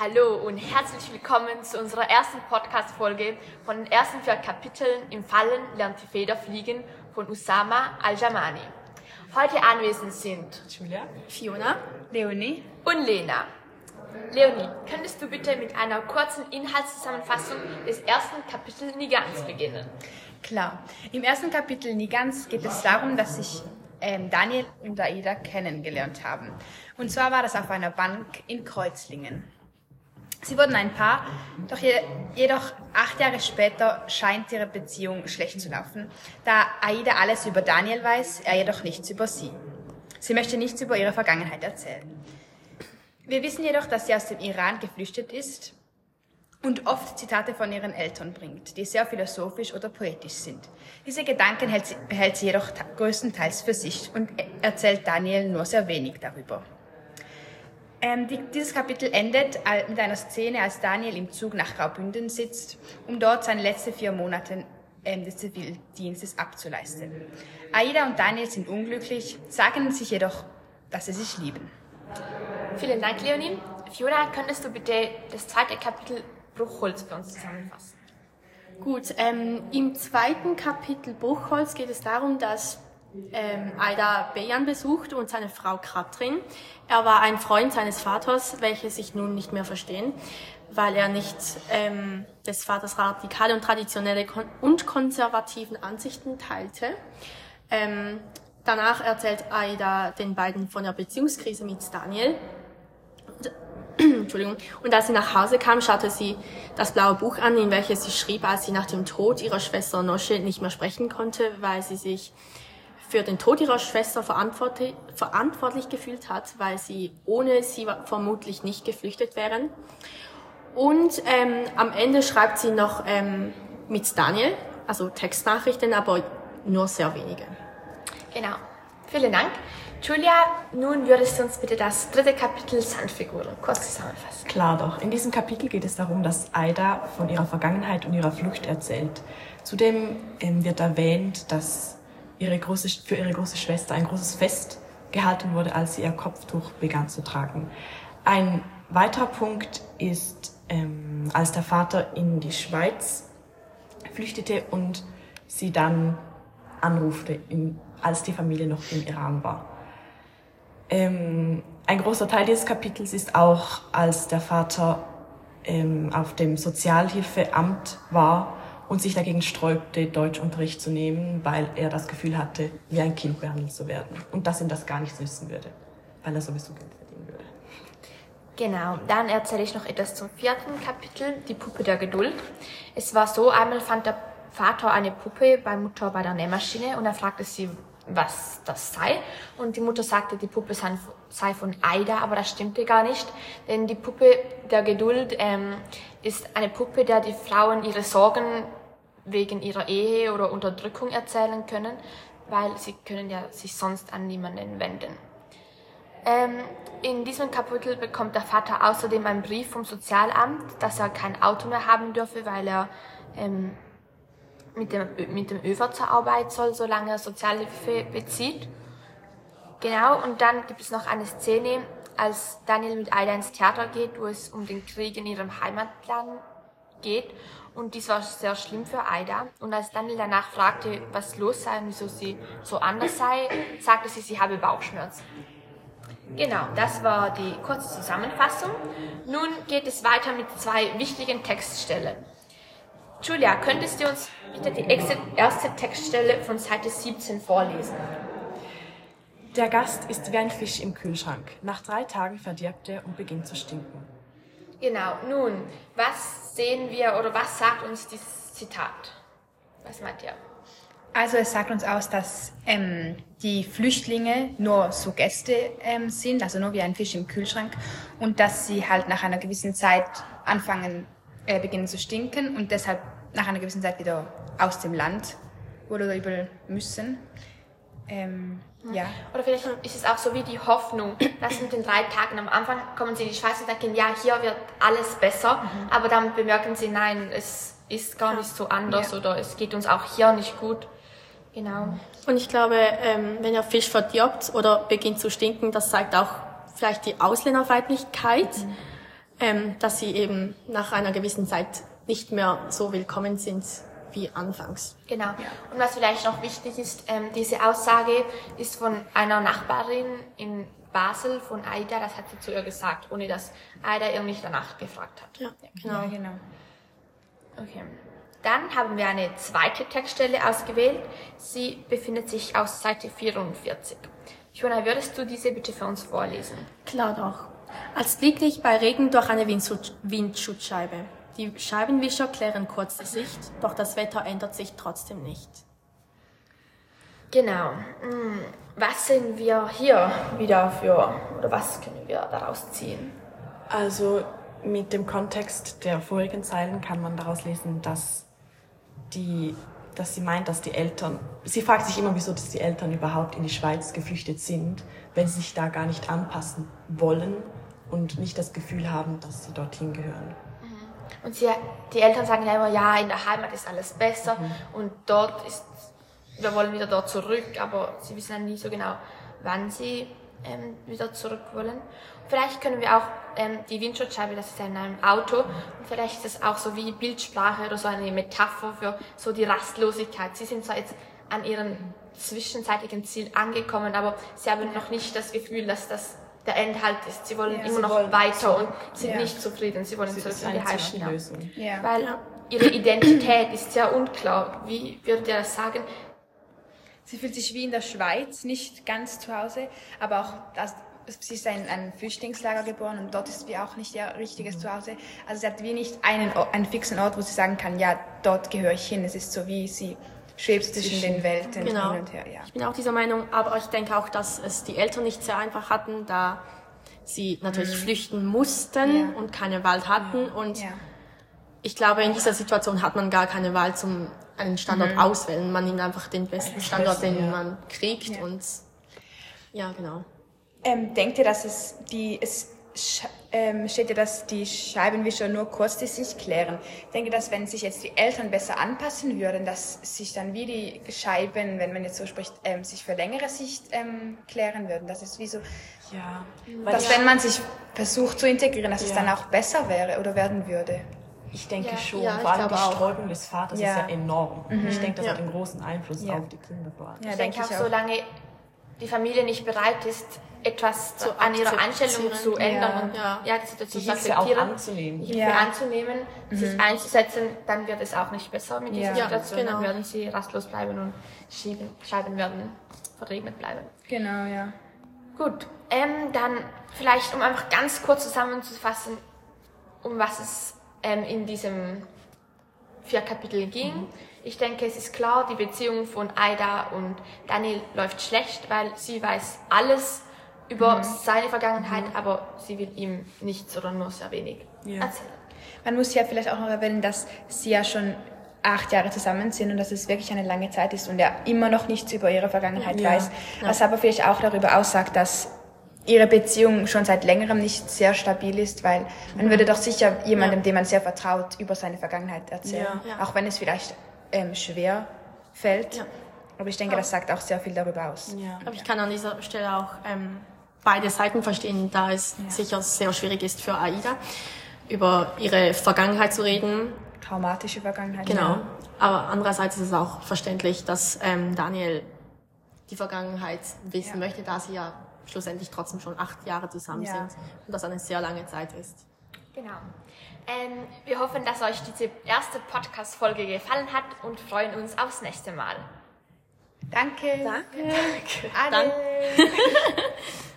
Hallo und herzlich willkommen zu unserer ersten Podcast-Folge von den ersten vier Kapiteln im Fallen lernt die Feder fliegen von Usama Al-Jamani. Heute anwesend sind Julia, Fiona, Leonie und Lena. Leonie, könntest du bitte mit einer kurzen Inhaltszusammenfassung des ersten Kapitels Nigans beginnen? Klar. Im ersten Kapitel Nigans geht es darum, dass sich ähm, Daniel und Aida kennengelernt haben. Und zwar war das auf einer Bank in Kreuzlingen. Sie wurden ein Paar, doch je, jedoch acht Jahre später scheint ihre Beziehung schlecht zu laufen, da Aida alles über Daniel weiß, er jedoch nichts über sie. Sie möchte nichts über ihre Vergangenheit erzählen. Wir wissen jedoch, dass sie aus dem Iran geflüchtet ist und oft Zitate von ihren Eltern bringt, die sehr philosophisch oder poetisch sind. Diese Gedanken hält sie, behält sie jedoch größtenteils für sich und erzählt Daniel nur sehr wenig darüber. Ähm, die, dieses Kapitel endet mit einer Szene, als Daniel im Zug nach Graubünden sitzt, um dort seine letzten vier Monate ähm, des Zivildienstes abzuleisten. Aida und Daniel sind unglücklich, sagen sich jedoch, dass sie sich lieben. Vielen Dank, Leonie. Fiona, könntest du bitte das zweite Kapitel Bruchholz für uns zusammenfassen? Gut, ähm, im zweiten Kapitel Bruchholz geht es darum, dass ähm, Aida Bejan besucht und seine Frau Katrin. Er war ein Freund seines Vaters, welche sich nun nicht mehr verstehen, weil er nicht ähm, des Vaters radikale und traditionelle kon und konservativen Ansichten teilte. Ähm, danach erzählt Aida den beiden von der Beziehungskrise mit Daniel. Und, Entschuldigung. Und als sie nach Hause kam, schaute sie das blaue Buch an, in welches sie schrieb, als sie nach dem Tod ihrer Schwester Nosche nicht mehr sprechen konnte, weil sie sich für den Tod ihrer Schwester verantwortlich, gefühlt hat, weil sie ohne sie vermutlich nicht geflüchtet wären. Und ähm, am Ende schreibt sie noch ähm, mit Daniel, also Textnachrichten, aber nur sehr wenige. Genau. Vielen Dank. Julia, nun würdest du uns bitte das dritte Kapitel Sandfiguren kurz zusammenfassen. Klar doch. In diesem Kapitel geht es darum, dass Aida von ihrer Vergangenheit und ihrer Flucht erzählt. Zudem ähm, wird erwähnt, dass ihre große, für ihre große Schwester ein großes Fest gehalten wurde, als sie ihr Kopftuch begann zu tragen. Ein weiterer Punkt ist, ähm, als der Vater in die Schweiz flüchtete und sie dann anrufte, in, als die Familie noch im Iran war. Ähm, ein großer Teil dieses Kapitels ist auch, als der Vater ähm, auf dem Sozialhilfeamt war und sich dagegen sträubte, Deutschunterricht zu nehmen, weil er das Gefühl hatte, wie ein Kind behandelt zu werden und dass ihm das gar nichts wissen würde, weil er sowieso Geld verdienen würde. Genau, dann erzähle ich noch etwas zum vierten Kapitel, die Puppe der Geduld. Es war so, einmal fand der Vater eine Puppe bei Mutter bei der Nähmaschine und er fragte sie, was das sei. Und die Mutter sagte, die Puppe sei von Aida, aber das stimmte gar nicht, denn die Puppe der Geduld ähm, ist eine Puppe, der die Frauen ihre Sorgen wegen ihrer Ehe oder Unterdrückung erzählen können, weil sie können ja sich sonst an niemanden wenden. Ähm, in diesem Kapitel bekommt der Vater außerdem einen Brief vom Sozialamt, dass er kein Auto mehr haben dürfe, weil er ähm, mit, dem, mit dem ÖV zur Arbeit soll, solange er Sozialhilfe bezieht. Genau, und dann gibt es noch eine Szene, als Daniel mit Aida ins Theater geht, wo es um den Krieg in ihrem Heimatland geht. Und dies war sehr schlimm für Aida. Und als Daniel danach fragte, was los sei und wieso sie so anders sei, sagte sie, sie habe Bauchschmerzen. Genau, das war die kurze Zusammenfassung. Nun geht es weiter mit zwei wichtigen Textstellen. Julia, könntest du uns bitte die erste Textstelle von Seite 17 vorlesen? Der Gast ist wie ein Fisch im Kühlschrank. Nach drei Tagen verdirbt er und beginnt zu stinken. Genau, nun, was sehen wir oder was sagt uns dieses Zitat? Was meint ihr? Also es sagt uns aus, dass ähm, die Flüchtlinge nur so Gäste ähm, sind, also nur wie ein Fisch im Kühlschrank und dass sie halt nach einer gewissen Zeit anfangen, äh, beginnen zu stinken und deshalb nach einer gewissen Zeit wieder aus dem Land oder übel müssen. Ähm, ja. Oder vielleicht ist es auch so wie die Hoffnung, dass mit den drei Tagen am Anfang kommen sie in die Schweiz und denken, ja, hier wird alles besser, mhm. aber dann bemerken sie, nein, es ist gar nicht so anders ja. oder es geht uns auch hier nicht gut. Genau. Und ich glaube, ähm, wenn der Fisch verdirbt oder beginnt zu stinken, das zeigt auch vielleicht die Ausländerfeindlichkeit. Mhm. ähm, dass sie eben nach einer gewissen Zeit nicht mehr so willkommen sind wie anfangs. Genau. Und was vielleicht noch wichtig ist, ähm, diese Aussage ist von einer Nachbarin in Basel von Aida, das hat sie zu ihr gesagt, ohne dass Aida irgendwie danach gefragt hat. Ja, Genau, genau. Okay. Dann haben wir eine zweite Textstelle ausgewählt. Sie befindet sich auf Seite 44. Johanna, würdest du diese bitte für uns vorlesen? Klar doch. Als blickte ich bei Regen durch eine Windschutz- Windschutzscheibe. Die Scheibenwischer klären kurz die Sicht, doch das Wetter ändert sich trotzdem nicht. Genau. Hm, Was sehen wir hier wieder für, oder was können wir daraus ziehen? Also mit dem Kontext der vorigen Zeilen kann man daraus lesen, dass die, dass sie meint, dass die Eltern, sie fragt sich immer, wieso dass die Eltern überhaupt in die Schweiz geflüchtet sind, wenn sie sich da gar nicht anpassen wollen und nicht das Gefühl haben, dass sie dorthin gehören. Und sie, die Eltern sagen ja immer, ja, in der Heimat ist alles besser und dort ist, wir wollen wieder dort zurück, aber sie wissen ja nie so genau, wann sie ähm, wieder zurück wollen. Vielleicht können wir auch ähm, die Windschutzscheibe, das ist ja in einem Auto, und vielleicht ist es auch so wie Bildsprache oder so eine Metapher für so die Rastlosigkeit. Sie sind zwar jetzt an ihrem zwischenzeitigen Ziel angekommen, aber sie haben noch nicht das Gefühl, dass das der Endhalt ist. Sie wollen Ja, immer sie noch wollen weiter und sind Ja. nicht zufrieden. Sie wollen Sie zurück in die Heimat. Zwischenlösung. Ja. Weil ihre Identität ist sehr unklar. Wie würdet ihr das sagen? Sie fühlt sich wie in der Schweiz, nicht ganz zu Hause, aber auch, das, sie ist in einem Flüchtlingslager geboren und dort ist wie auch nicht ihr richtiges Zuhause. Also sie hat wie nicht einen, einen fixen Ort, wo sie sagen kann, ja, dort gehöre ich hin. Es ist so wie sie schwebt zwischen den Welten Genau. hin und her. Ja. Ich bin auch dieser Meinung, aber ich denke auch, dass es die Eltern nicht sehr einfach hatten, da sie natürlich flüchten mussten Ja. und keine Wahl hatten. Und Ja. ich glaube, in dieser Situation hat man gar keine Wahl zum einen Standort auswählen. Man nimmt einfach den besten Standort, den man kriegt. Und ja, genau. Ähm, denkt ihr, dass es die, es ähm, steht ja, dass die Scheibenwischer nur kurz die Sicht klären. Denkt ihr, dass wenn sich jetzt die Eltern besser anpassen würden, dass sich dann wie die Scheiben, wenn man jetzt so spricht, ähm, sich für längere Sicht ähm, klären würden? Das ist wie so, Ja, dass wenn man sich versucht zu integrieren, dass es Ja. dann auch besser wäre oder werden würde. ich denke Ja. schon, Ja, ich vor allem die glaube auch. Sträubung des Vaters Ja. ist ja enorm. Ich denke, das Ja. hat einen großen Einfluss Ja. auf die Kinder. Ja, ich denke denke auch, ich auch. solange die Familie nicht bereit ist, etwas Zu an ihrer. Einstellung zu ändern und Ja. ja, die Situation Die zu akzeptieren, anzunehmen. Ja. anzunehmen, sich einzusetzen, dann wird es auch nicht besser mit dieser Ja. Situation. Ja, genau. Dann werden sie rastlos bleiben und Scheiben, Scheiben werden verregnet bleiben. Genau, ja. Gut, ähm, dann vielleicht, um einfach ganz kurz zusammenzufassen, um was es ähm, in diesem vier Kapitel ging. Ich denke, es ist klar, die Beziehung von Aida und Daniel läuft schlecht, weil sie weiß alles über seine Vergangenheit, aber sie will ihm nichts oder nur sehr wenig Ja. erzählen. Man muss ja vielleicht auch noch erwähnen, dass sie ja schon acht Jahre zusammen sind und dass es wirklich eine lange Zeit ist und er immer noch nichts über ihre Vergangenheit Ja. weiß. Was aber vielleicht auch darüber aussagt, dass ihre Beziehung schon seit längerem nicht sehr stabil ist, weil man würde doch sicher jemandem, Ja. dem man sehr vertraut, über seine Vergangenheit erzählen. Ja. Ja. Auch wenn es vielleicht ähm, schwer fällt. Ja. Aber ich denke, das sagt auch sehr viel darüber aus. Ja. Aber ich kann an dieser Stelle auch ähm, beide Seiten verstehen, da es sicher sehr schwierig ist für Aida, über ihre Vergangenheit zu reden. Traumatische Vergangenheit. Genau. Aber andererseits ist es auch verständlich, dass ähm, Daniel die Vergangenheit wissen Ja. möchte, da sie ja schlussendlich trotzdem schon acht Jahre zusammen Ja. sind und das eine sehr lange Zeit ist. Genau. Ähm, wir hoffen, dass euch diese erste Podcast-Folge gefallen hat und freuen uns aufs nächste Mal. Danke. Danke. Ade.